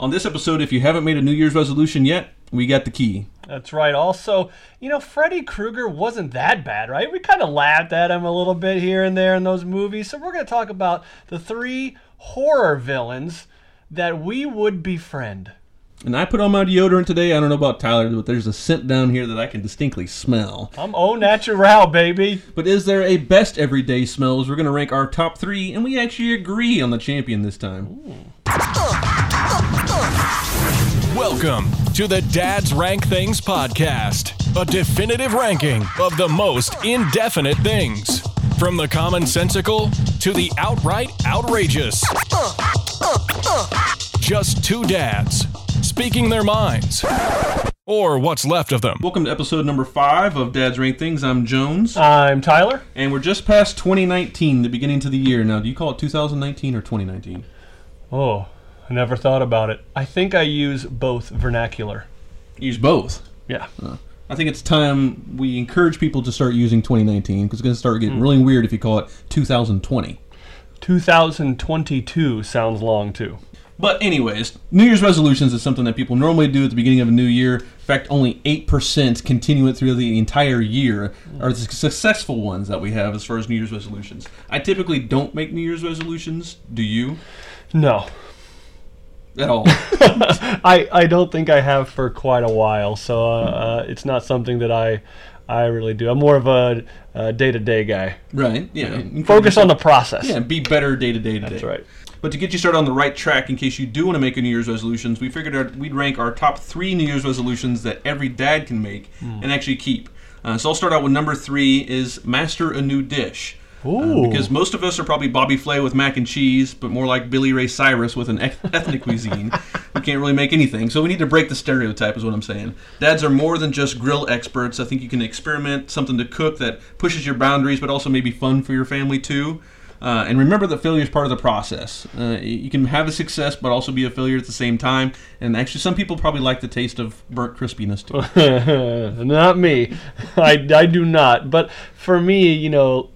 On this episode, if you haven't made a New Year's resolution yet, we got the key. That's right. Also, you know, Freddy Krueger wasn't that bad, right? We kind of laughed at him a little bit here and there in those movies. So we're going to talk about the three horror villains that we would befriend. And I put on my deodorant today. I don't know about Tyler, but there's a scent down here that I can distinctly smell. I'm au natural, baby. But is there a best everyday smells? We're going to rank our top three, and we actually agree on the champion this time. Welcome to the Dad's Rank Things podcast, a definitive ranking of the most indefinite things. From the commonsensical to the outright outrageous. Just two dads speaking their minds. Or what's left of them. Welcome to episode number five of Dad's Rank Things. I'm Jones. I'm Tyler. And we're just past 2019, the beginning to the year. Now, do you call it 2019 or 2019? Oh, I never thought about it. I think I use both vernacular. Use both. Yeah. I think it's time we encourage people to start using 2019 because it's going to start getting hmm. really weird if you call it 2020. 2022 sounds long too. But anyways, New Year's resolutions is something that people normally do at the beginning of a new year. In fact, only 8% continue it through the entire year are the successful ones that we have as far as New Year's resolutions. I typically don't make New Year's resolutions. Do you? No. At all. I, I don't think I have for quite a while, so uh, uh, it's not something that I I really do. I'm more of a day to day guy. right. Yeah. Focus on the process. Yeah, be better day to day. That's right. But to get you started on the right track, in case you do want to make a New Year's resolutions, we figured our, we'd rank our top three New Year's resolutions that every dad can make Hmm. and actually keep. Uh, so I'll start out with number three is master a new dish. Uh, Ooh. because most of us are probably Bobby Flay with mac and cheese, but more like Billy Ray Cyrus with an ethnic cuisine. We can't really make anything, so we need to break the stereotype, is what I'm saying. Dads are more than just grill experts. I think you can experiment something to cook that pushes your boundaries, but also maybe fun for your family too. Uh, and remember that failure is part of the process. Uh, you can have a success, but also be a failure at the same time. And actually, some people probably like the taste of burnt crispiness too. not me. I, I do not. But for me, you know,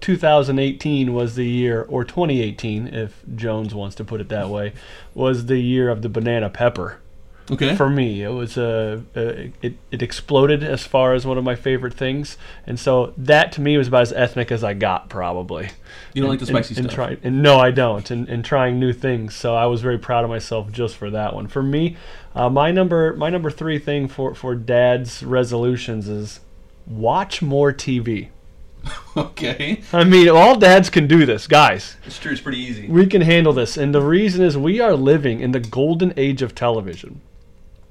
2018 was the year, or 2018, if Jones wants to put it that way, was the year of the banana pepper. Okay. For me, it was a uh, it, it exploded as far as one of my favorite things, and so that to me was about as ethnic as I got, probably. You don't like the And- spicy and, stuff. And, try, and no, I don't. And, and trying new things, so I was very proud of myself just for that one. For me, uh, my number my number three thing for for Dad's resolutions is watch more TV. okay. I mean, all dads can do this, guys. It's true. It's pretty easy. We can handle this. And the reason is we are living in the golden age of television.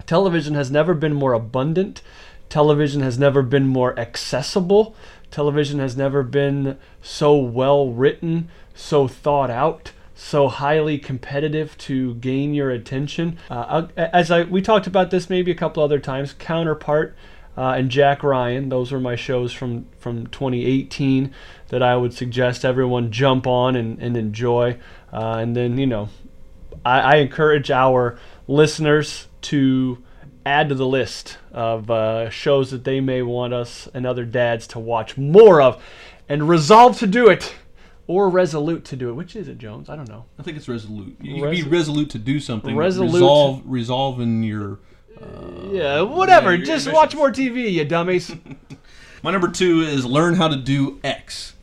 Television has never been more abundant. Television has never been more accessible. Television has never been so well written, so thought out, so highly competitive to gain your attention. Uh, as I we talked about this maybe a couple other times, Counterpart uh, and Jack Ryan. Those were my shows from from 2018 that I would suggest everyone jump on and, and enjoy. Uh, and then you know, I, I encourage our listeners to add to the list of uh, shows that they may want us and other dads to watch more of, and resolve to do it. Or resolute to do it. Which is it, Jones? I don't know. I think it's resolute. You can be resolute to do something. Resolute- Resolve, resolve in your. Uh, yeah, whatever. yeah, Just watch more TV, you dummies. My number two is learn how to do X.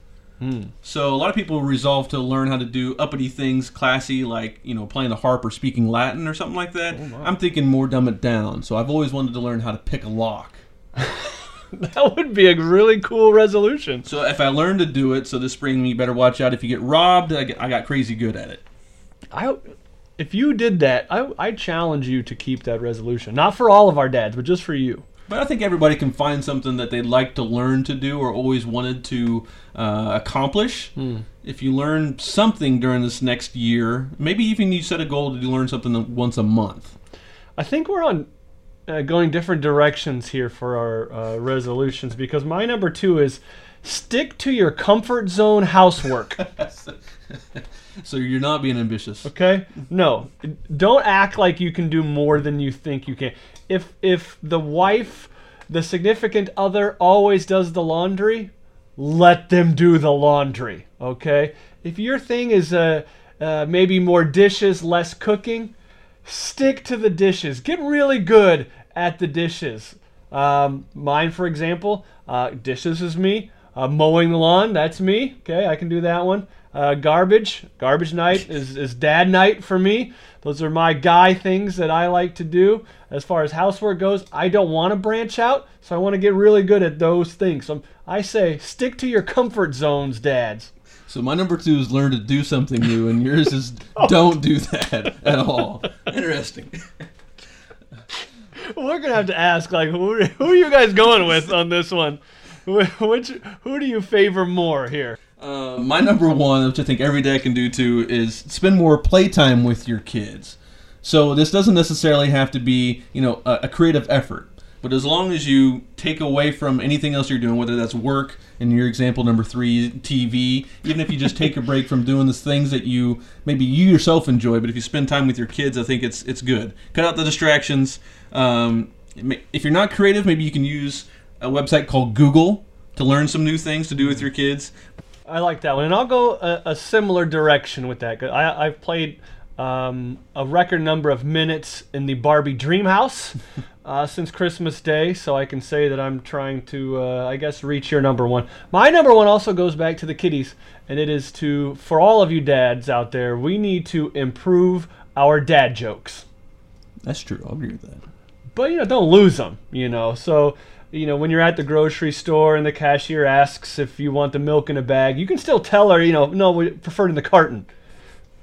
Hmm. So a lot of people resolve to learn how to do uppity things, classy, like you know playing the harp or speaking Latin or something like that. Oh, I'm thinking more dumb it down. So I've always wanted to learn how to pick a lock. that would be a really cool resolution. So if I learn to do it, so this spring you better watch out. If you get robbed, I, get, I got crazy good at it. I, if you did that, I, I challenge you to keep that resolution. Not for all of our dads, but just for you. But I think everybody can find something that they'd like to learn to do or always wanted to uh, accomplish. If you learn something during this next year, maybe even you set a goal to learn something once a month. I think we're on uh, going different directions here for our uh, resolutions because my number two is stick to your comfort zone housework. So you're not being ambitious. Okay? No. Don't act like you can do more than you think you can. If if the wife, the significant other always does the laundry, let them do the laundry, okay? If your thing is uh, uh maybe more dishes, less cooking, stick to the dishes. Get really good at the dishes. Um, mine, for example, uh, dishes is me. Uh, mowing the lawn, that's me. Okay, I can do that one. Uh, garbage, garbage night is, is dad night for me. Those are my guy things that I like to do. As far as housework goes, I don't want to branch out, so I want to get really good at those things. So I say, stick to your comfort zones, dads. So my number two is learn to do something new, and yours is don't do that at all. Interesting. We're gonna have to ask, like, who, who are you guys going with on this one? Which who do you favor more here? Uh, my number one, which I think every dad can do too, is spend more playtime with your kids. So this doesn't necessarily have to be, you know, a, a creative effort. But as long as you take away from anything else you're doing, whether that's work, in your example number three, TV, even if you just take a break from doing the things that you maybe you yourself enjoy, but if you spend time with your kids, I think it's it's good. Cut out the distractions. Um, if you're not creative, maybe you can use a website called Google to learn some new things to do with your kids. I like that one, and I'll go a, a similar direction with that. I, I've played um, a record number of minutes in the Barbie Dream House uh, since Christmas Day, so I can say that I'm trying to, uh, I guess, reach your number one. My number one also goes back to the kiddies, and it is to, for all of you dads out there, we need to improve our dad jokes. That's true. I'll agree with that. but you know don't lose them you know so you know when you're at the grocery store and the cashier asks if you want the milk in a bag you can still tell her you know no we prefer it in the carton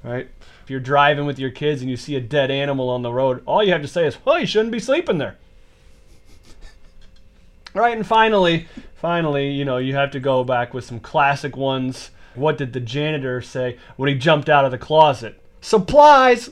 right? If you're driving with your kids and you see a dead animal on the road all you have to say is well you shouldn't be sleeping there. Right and finally finally you know you have to go back with some classic ones. What did the janitor say when he jumped out of the closet? Supplies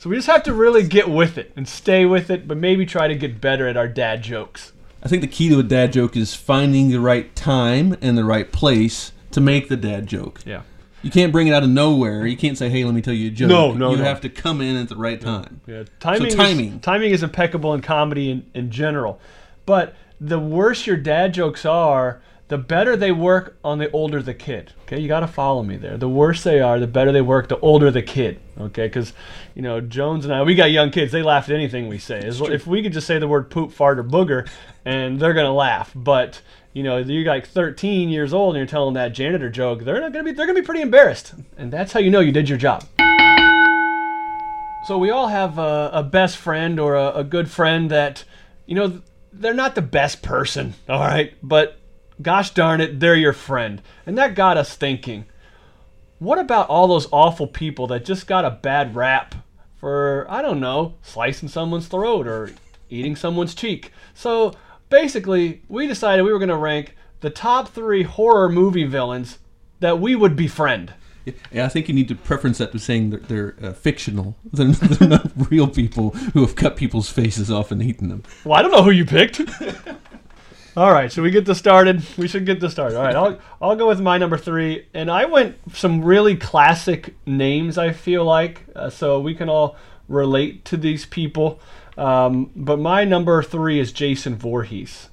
so we just have to really get with it and stay with it, but maybe try to get better at our dad jokes. I think the key to a dad joke is finding the right time and the right place to make the dad joke. Yeah. You can't bring it out of nowhere. You can't say, "Hey, let me tell you a joke." No, no, You no. have to come in at the right time. Yeah. Timing, So timing. Is, timing is impeccable in comedy in, in general. But the worse your dad jokes are, the better they work on the older the kid. Okay, you got to follow me there. The worse they are, the better they work, the older the kid. Okay, because, you know, Jones and I, we got young kids. They laugh at anything we say. Well- if we could just say the word poop, fart, or booger, and they're going to laugh. But, you know, you're like 13 years old and you're telling that janitor joke, they're not going to be, they're going to be pretty embarrassed. And that's how you know you did your job. So we all have a, a best friend or a, a good friend that, you know, they're not the best person, all right, but gosh darn it, they're your friend. And that got us thinking, what about all those awful people that just got a bad rap for, I don't know, slicing someone's throat or eating someone's cheek? So basically, we decided we were going to rank the top three horror movie villains that we would befriend. Yeah, I think you need to preference that with saying that they're uh, fictional. They're, they're not real people who have cut people's faces off and eaten them. Well, I don't know who you picked. All right, should we get this started? We should get this started. All right, I'll I'll go with my number three, and I went some really classic names. I feel like uh, so we can all relate to these people. Um, but my number three is Jason Voorhees,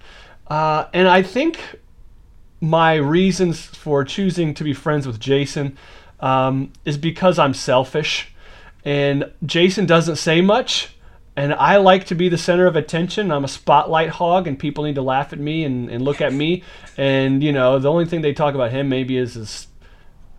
uh, and I think my reasons for choosing to be friends with Jason um, is because I'm selfish, and Jason doesn't say much, and I like to be the center of attention. I'm a spotlight hog, and people need to laugh at me and, and look at me. And you know, the only thing they talk about him maybe is his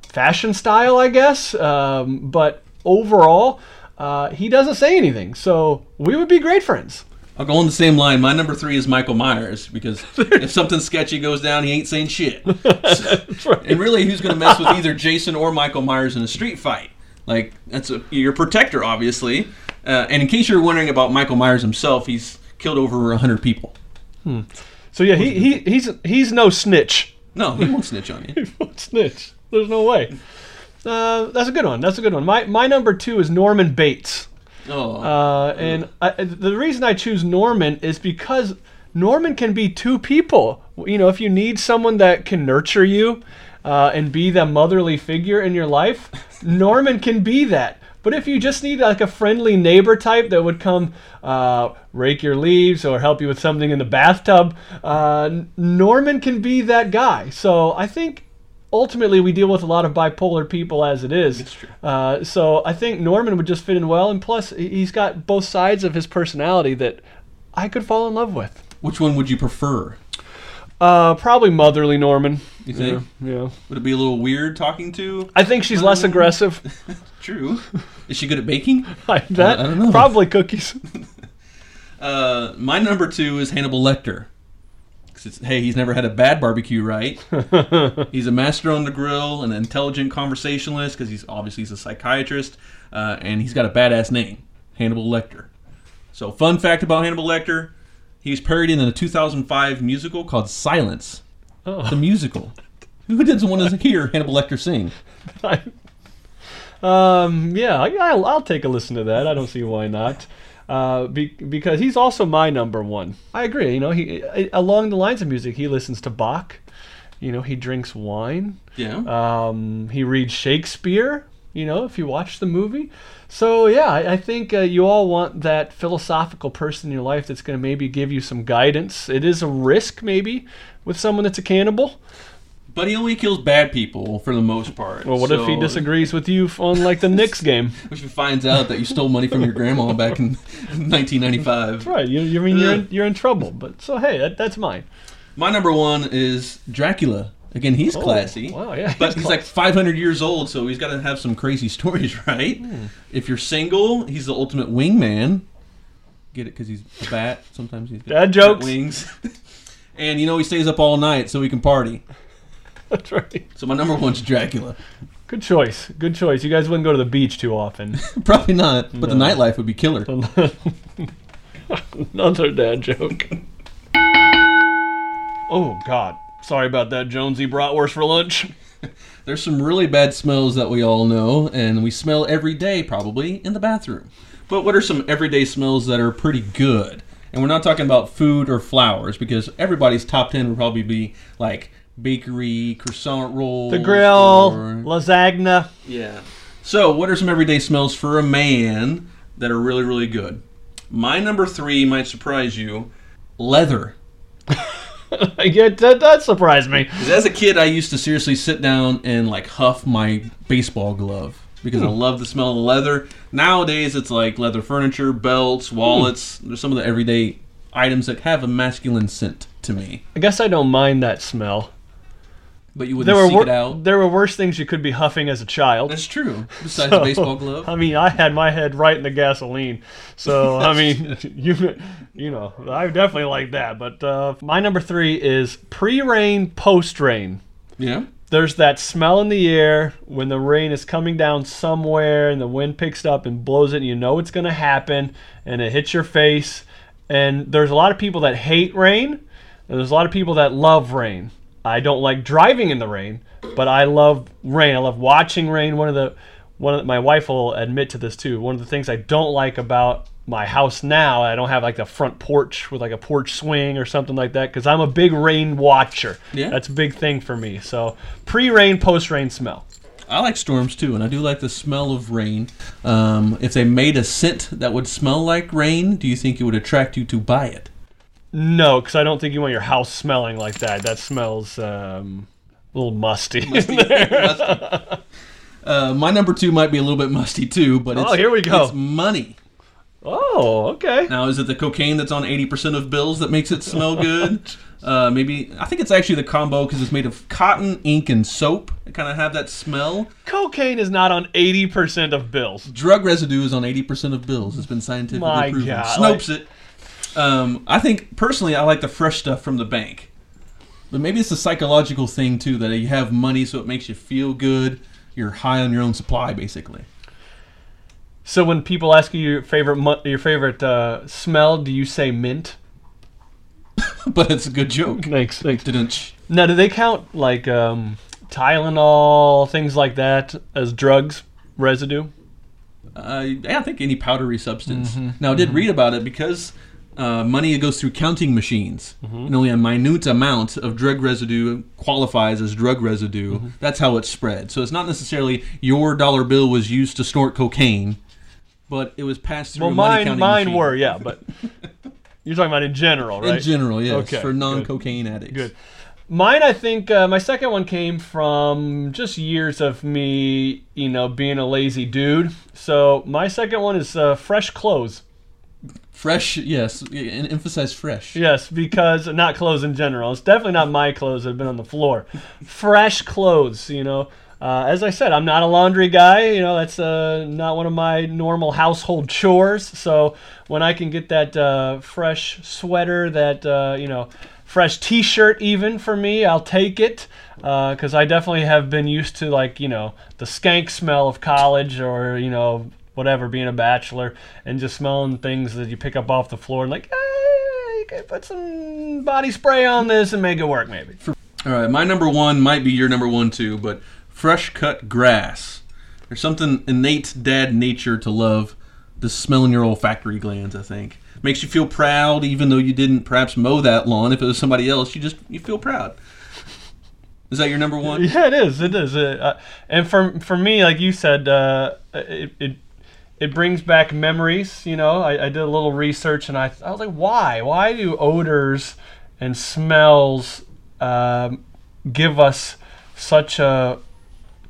fashion style, I guess. Um, but overall, uh, he doesn't say anything, so we would be great friends. I'll go on the same line. My number three is Michael Myers because if something sketchy goes down, he ain't saying shit. And really, who's going to mess with either Jason or Michael Myers in a street fight? Like that's a, your protector, obviously. Uh, and in case you're wondering about Michael Myers himself, he's killed over hundred people. So yeah, he, he he's he's no snitch. No, he won't snitch on you. He won't snitch. There's no way. Uh, that's a good one. That's a good one. My my number two is Norman Bates. Oh, Uh, and I, the reason I choose Norman is because Norman can be two people. You know, if you need someone that can nurture you uh, and be the motherly figure in your life, Norman can be that. But if you just need like a friendly neighbor type that would come uh, rake your leaves or help you with something in the bathtub, uh, Norman can be that guy. So I think ultimately we deal with a lot of bipolar people as it is. Uh, so I think Norman would just fit in well, and plus he's got both sides of his personality that I could fall in love with. Which one would you prefer? Uh, probably motherly Norman. You think? Yeah, yeah. Would it be a little weird talking to? I think she's less aggressive. True. Is she good at baking? like that. I don't know. Probably cookies. Uh, my number two is Hannibal Lecter. it's, hey, he's never had a bad barbecue, right? he's a master on the grill, an intelligent conversationalist because he's obviously he's a psychiatrist, uh, and he's got a badass name, Hannibal Lecter. So, fun fact about Hannibal Lecter: he was parodied in a 2005 musical called Silence, the Oh. musical. Who doesn't want to hear Hannibal Lecter sing? um, yeah, I, I'll, I'll take a listen to that. I don't see why not. Uh, be, because he's also my number one. I agree. You know, he along the lines of music, he listens to Bach. You know, he drinks wine. Yeah. Um, he reads Shakespeare. You know, if you watch the movie. So yeah, I, I think uh, you all want that philosophical person in your life that's going to maybe give you some guidance. It is a risk maybe with someone that's a cannibal. but he only kills bad people for the most part. Well, what if he disagrees with you on like the Knicks game? Which he finds out that you stole money from your grandma back in 1995. That's Right, you, you mean you're in, you're in trouble. But so hey, that, that's mine. My number one is Dracula. Again, he's classy. wow, yeah, But he's he's like 500 years old, so he's got to have some crazy stories, right? Hmm. If you're single, he's the ultimate wingman. Get it? Because he's a bat. Sometimes he's got Dad jokes. wings. and you know he stays up all night so he can party. That's right. So my number one's Dracula. Good choice. Good choice. You guys wouldn't go to the beach too often. Probably not, but the nightlife would be killer. Another dad joke. Oh God. Sorry about that, Jonesy bratwurst for lunch. There's some really bad smells that we all know, and we smell every day probably in the bathroom. But what are some everyday smells that are pretty good? And we're not talking about food or flowers because everybody's top 10 would probably be like bakery, croissant rolls. The grill, or- lasagna. yeah. So, what are some everyday smells for a man that are really, really good? My number three might surprise you leather. I get that. That surprised me. as a kid, I used to seriously sit down and like huff my baseball glove because I hmm. love the smell of the leather. Nowadays, it's like leather furniture, belts, hmm. wallets. There's some of the everyday items that have a masculine scent to me. I guess I don't mind that smell. But you There wouldn't were seek wor- it out. there were worse things you could be huffing as a child. That's true. Besides a baseball glove. I mean, I had my head right in the gasoline. So, I mean, you you know, I definitely like that. But uh, my number three is pre-rain, post-rain. Yeah. There's that smell in the air when the rain is coming down somewhere and the wind picks up and blows it, and you know it's going to happen, and it hits your face. And there's a lot of people that hate rain, and there's a lot of people that love rain. I don't like driving in the rain, but I love rain. I love watching rain. One of the one of the, my wife will admit to this too. One of the things I don't like about my house now, I don't have like the front porch with like a porch swing or something like that because I'm a big rain watcher. Yeah. That's a big thing for me. So pre-rain, post-rain smell. I like storms too, and I do like the smell of rain. Um, if they made a scent that would smell like rain, do you think it would attract you to buy it? No, because I don't think you want your house smelling like that. That smells um, a little musty. Uh, my number two might be a little bit musty too, but it's, Oh, here we go. It's money. oh, okay. Now, is it the cocaine that's on 80% of bills that makes it smell good? uh, maybe, I think it's actually the combo because it's made of cotton, ink, and soap. It kind of have that smell. Cocaine is not on 80% of bills. Drug residue is on 80% of bills. It's been scientifically My proven. God, Snopes it. Um, I think, personally, I like the fresh stuff from the bank. But maybe it's a psychological thing, too, that you have money so it makes you feel good. You're high on your own supply, basically. So when people ask you your favorite mu- your favorite uh, smell, do you say mint? but it's a good joke. Thanks, thanks. Didn't Now, do they count like um, Tylenol, things like that, as drugs residue? Uh, I think any powdery substance. Mm-hmm. Now, I did read about it because uh, money goes through counting machines, Mm-hmm. and only a minute amount of drug residue qualifies as drug residue. Mm-hmm. That's how it's spread. So it's not necessarily your dollar bill was used to snort cocaine, but it was passed through Well, money mine counting mine machine. were, yeah, but you're talking about in general, right? In general, yes, Okay, for non-cocaine addicts. Good. Mine, I think, uh, my second one came from just years of me, you know, being a lazy dude. So my second one is uh, fresh clothes. Fresh, yes, and emphasize fresh. Yes, because not clothes in general. It's definitely not my clothes that have been on the floor. Fresh clothes, you know. Uh, as I said, I'm not a laundry guy. You know, that's uh, not one of my normal household chores. So when I can get that uh, fresh sweater, that uh, you know, fresh T-shirt, even for me, I'll take it because I definitely have been used to like you know the skank smell of college or you know whatever being a bachelor and just smelling things that you pick up off the floor and like. "Eh, you could put some body spray on this and make it work, maybe. All right, my number one might be your number one too, but fresh cut grass. There's something innate dad nature to love the smell in your olfactory glands. I think makes you feel proud, even though you didn't perhaps mow that lawn. If it was somebody else, you just you feel proud. Is that your number one? Yeah, it is. It is. Uh, uh, and for for me, like you said, uh, it, it it brings back memories. You know, I, I did a little research and I I was like, why? Why do odors and smells um, give us such a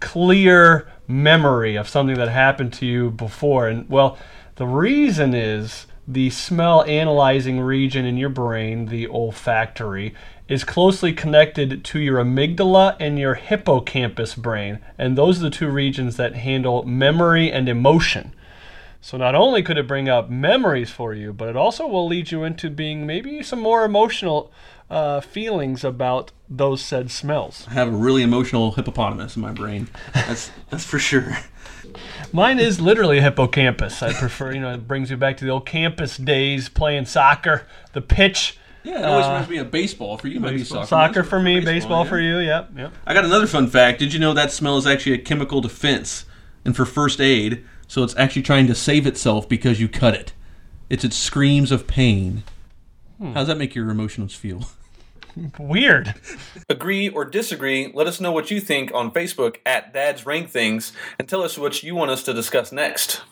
clear memory of something that happened to you before? And well, the reason is the smell analyzing region in your brain, the olfactory, is closely connected to your amygdala and your hippocampus brain. And those are the two regions that handle memory and emotion. So not only could it bring up memories for you, but it also will lead you into being maybe some more emotional uh, feelings about those said smells. I have a really emotional hippopotamus in my brain. That's that's for sure. Mine is literally a hippocampus. I prefer, you know, it brings you back to the old campus days playing soccer, the pitch. Yeah, it always reminds me of baseball. For you, might soccer. Soccer for me, baseball, baseball yeah. for you. Yep, yep. I got another fun fact. Did you know that smell is actually a chemical defense and for first aid? So it's actually trying to save itself because you cut it. It's its screams of pain. Hmm. How does that make your emotions feel? Weird. Agree or disagree? Let us know what you think on Facebook at Dad's Rank Things and tell us what you want us to discuss next.